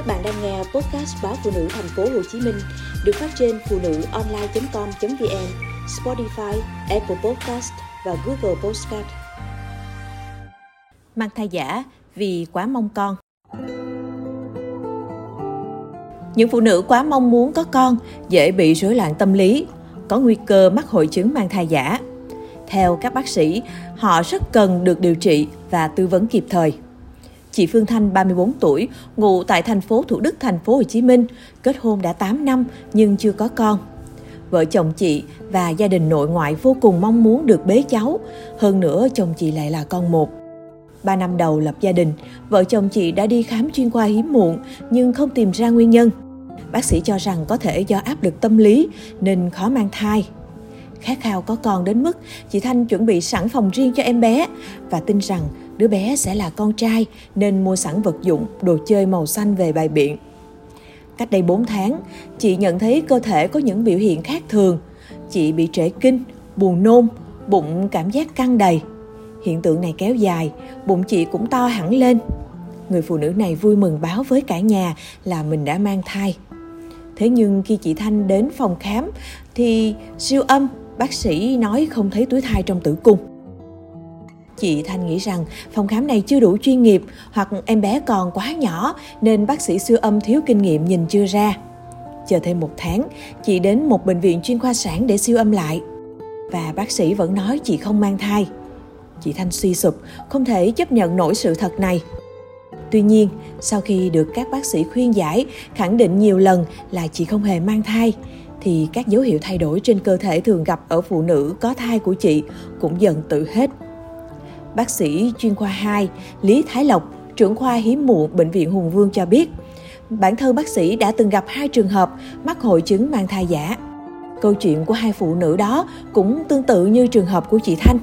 Các bạn đang nghe podcast báo phụ nữ thành phố Hồ Chí Minh được phát trên phụ nữ online.com.vn, Spotify, Apple Podcast và Google Podcast. Mang thai giả vì quá mong con. Những phụ nữ quá mong muốn có con dễ bị rối loạn tâm lý, có nguy cơ mắc hội chứng mang thai giả. Theo các bác sĩ, họ rất cần được điều trị và tư vấn kịp thời. Chị Phương Thanh, 34 tuổi, ngụ tại thành phố Thủ Đức, thành phố Hồ Chí Minh, kết hôn đã 8 năm nhưng chưa có con. Vợ chồng chị và gia đình nội ngoại vô cùng mong muốn được bế cháu, hơn nữa chồng chị lại là con một. Ba năm đầu lập gia đình, vợ chồng chị đã đi khám chuyên khoa hiếm muộn nhưng không tìm ra nguyên nhân. Bác sĩ cho rằng có thể do áp lực tâm lý nên khó mang thai. Khát khao có con đến mức chị Thanh chuẩn bị sẵn phòng riêng cho em bé và tin rằng đứa bé sẽ là con trai nên mua sẵn vật dụng, đồ chơi màu xanh về bài biện. Cách đây 4 tháng, chị nhận thấy cơ thể có những biểu hiện khác thường. Chị bị trễ kinh, buồn nôn, bụng cảm giác căng đầy. Hiện tượng này kéo dài, bụng chị cũng to hẳn lên. Người phụ nữ này vui mừng báo với cả nhà là mình đã mang thai. Thế nhưng khi chị Thanh đến phòng khám thì siêu âm, bác sĩ nói không thấy túi thai trong tử cung. Chị Thanh nghĩ rằng phòng khám này chưa đủ chuyên nghiệp hoặc em bé còn quá nhỏ nên bác sĩ siêu âm thiếu kinh nghiệm nhìn chưa ra. Chờ thêm một tháng, chị đến một bệnh viện chuyên khoa sản để siêu âm lại. Và bác sĩ vẫn nói chị không mang thai. Chị Thanh suy sụp, không thể chấp nhận nổi sự thật này. Tuy nhiên, sau khi được các bác sĩ khuyên giải, khẳng định nhiều lần là chị không hề mang thai, thì các dấu hiệu thay đổi trên cơ thể thường gặp ở phụ nữ có thai của chị cũng dần tự hết. Bác sĩ chuyên khoa 2 Lý Thái Lộc, trưởng khoa hiếm muộn Bệnh viện Hùng Vương cho biết, bản thân bác sĩ đã từng gặp hai trường hợp mắc hội chứng mang thai giả. Câu chuyện của hai phụ nữ đó cũng tương tự như trường hợp của chị Thanh.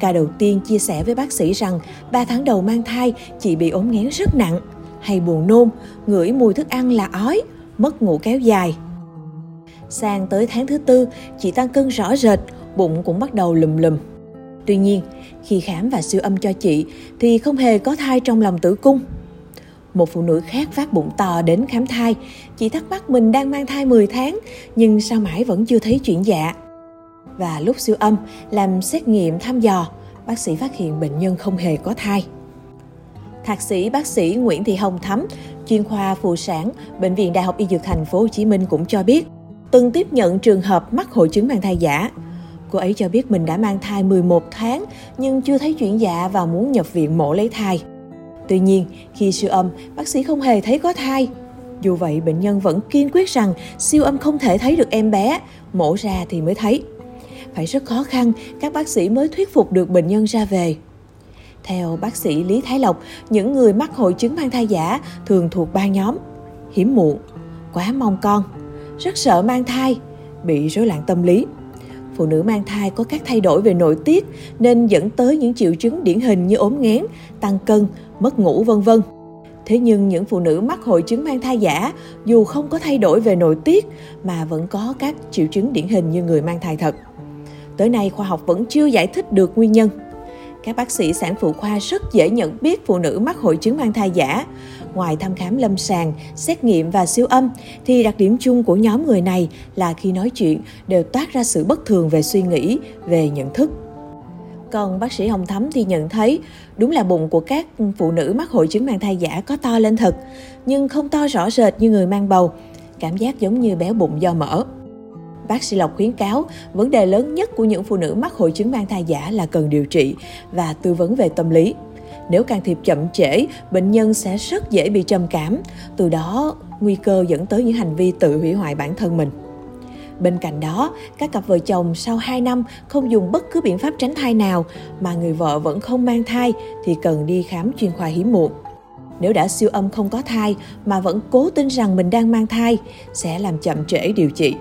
Ca đầu tiên chia sẻ với bác sĩ rằng 3 tháng đầu mang thai chị bị ốm nghén rất nặng, hay buồn nôn, ngửi mùi thức ăn là ói, mất ngủ kéo dài. Sang tới tháng thứ tư, chị tăng cân rõ rệt, bụng cũng bắt đầu lùm lùm. Tuy nhiên, khi khám và siêu âm cho chị thì không hề có thai trong lòng tử cung. Một phụ nữ khác phát bụng to đến khám thai, chị thắc mắc mình đang mang thai 10 tháng nhưng sao mãi vẫn chưa thấy chuyển dạ. Và lúc siêu âm, làm xét nghiệm thăm dò, bác sĩ phát hiện bệnh nhân không hề có thai. Thạc sĩ bác sĩ Nguyễn Thị Hồng Thắm, chuyên khoa phụ sản, Bệnh viện Đại học Y Dược Thành phố Hồ Chí Minh cũng cho biết, từng tiếp nhận trường hợp mắc hội chứng mang thai giả. Cô ấy cho biết mình đã mang thai 11 tháng nhưng chưa thấy chuyển dạ và muốn nhập viện mổ lấy thai. Tuy nhiên, khi siêu âm, bác sĩ không hề thấy có thai. Dù vậy, bệnh nhân vẫn kiên quyết rằng siêu âm không thể thấy được em bé, mổ ra thì mới thấy. Phải rất khó khăn, các bác sĩ mới thuyết phục được bệnh nhân ra về. Theo bác sĩ Lý Thái Lộc, những người mắc hội chứng mang thai giả thường thuộc ba nhóm. Hiếm muộn, quá mong con, rất sợ mang thai, bị rối loạn tâm lý phụ nữ mang thai có các thay đổi về nội tiết nên dẫn tới những triệu chứng điển hình như ốm nghén, tăng cân, mất ngủ vân vân. Thế nhưng những phụ nữ mắc hội chứng mang thai giả dù không có thay đổi về nội tiết mà vẫn có các triệu chứng điển hình như người mang thai thật. Tới nay khoa học vẫn chưa giải thích được nguyên nhân. Các bác sĩ sản phụ khoa rất dễ nhận biết phụ nữ mắc hội chứng mang thai giả. Ngoài thăm khám lâm sàng, xét nghiệm và siêu âm, thì đặc điểm chung của nhóm người này là khi nói chuyện đều toát ra sự bất thường về suy nghĩ, về nhận thức. Còn bác sĩ Hồng Thắm thì nhận thấy đúng là bụng của các phụ nữ mắc hội chứng mang thai giả có to lên thật, nhưng không to rõ rệt như người mang bầu, cảm giác giống như béo bụng do mỡ. Bác sĩ Lộc khuyến cáo, vấn đề lớn nhất của những phụ nữ mắc hội chứng mang thai giả là cần điều trị và tư vấn về tâm lý. Nếu can thiệp chậm trễ, bệnh nhân sẽ rất dễ bị trầm cảm, từ đó nguy cơ dẫn tới những hành vi tự hủy hoại bản thân mình. Bên cạnh đó, các cặp vợ chồng sau 2 năm không dùng bất cứ biện pháp tránh thai nào mà người vợ vẫn không mang thai thì cần đi khám chuyên khoa hiếm muộn. Nếu đã siêu âm không có thai mà vẫn cố tin rằng mình đang mang thai sẽ làm chậm trễ điều trị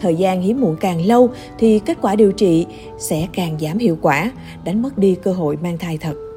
thời gian hiếm muộn càng lâu thì kết quả điều trị sẽ càng giảm hiệu quả, đánh mất đi cơ hội mang thai thật.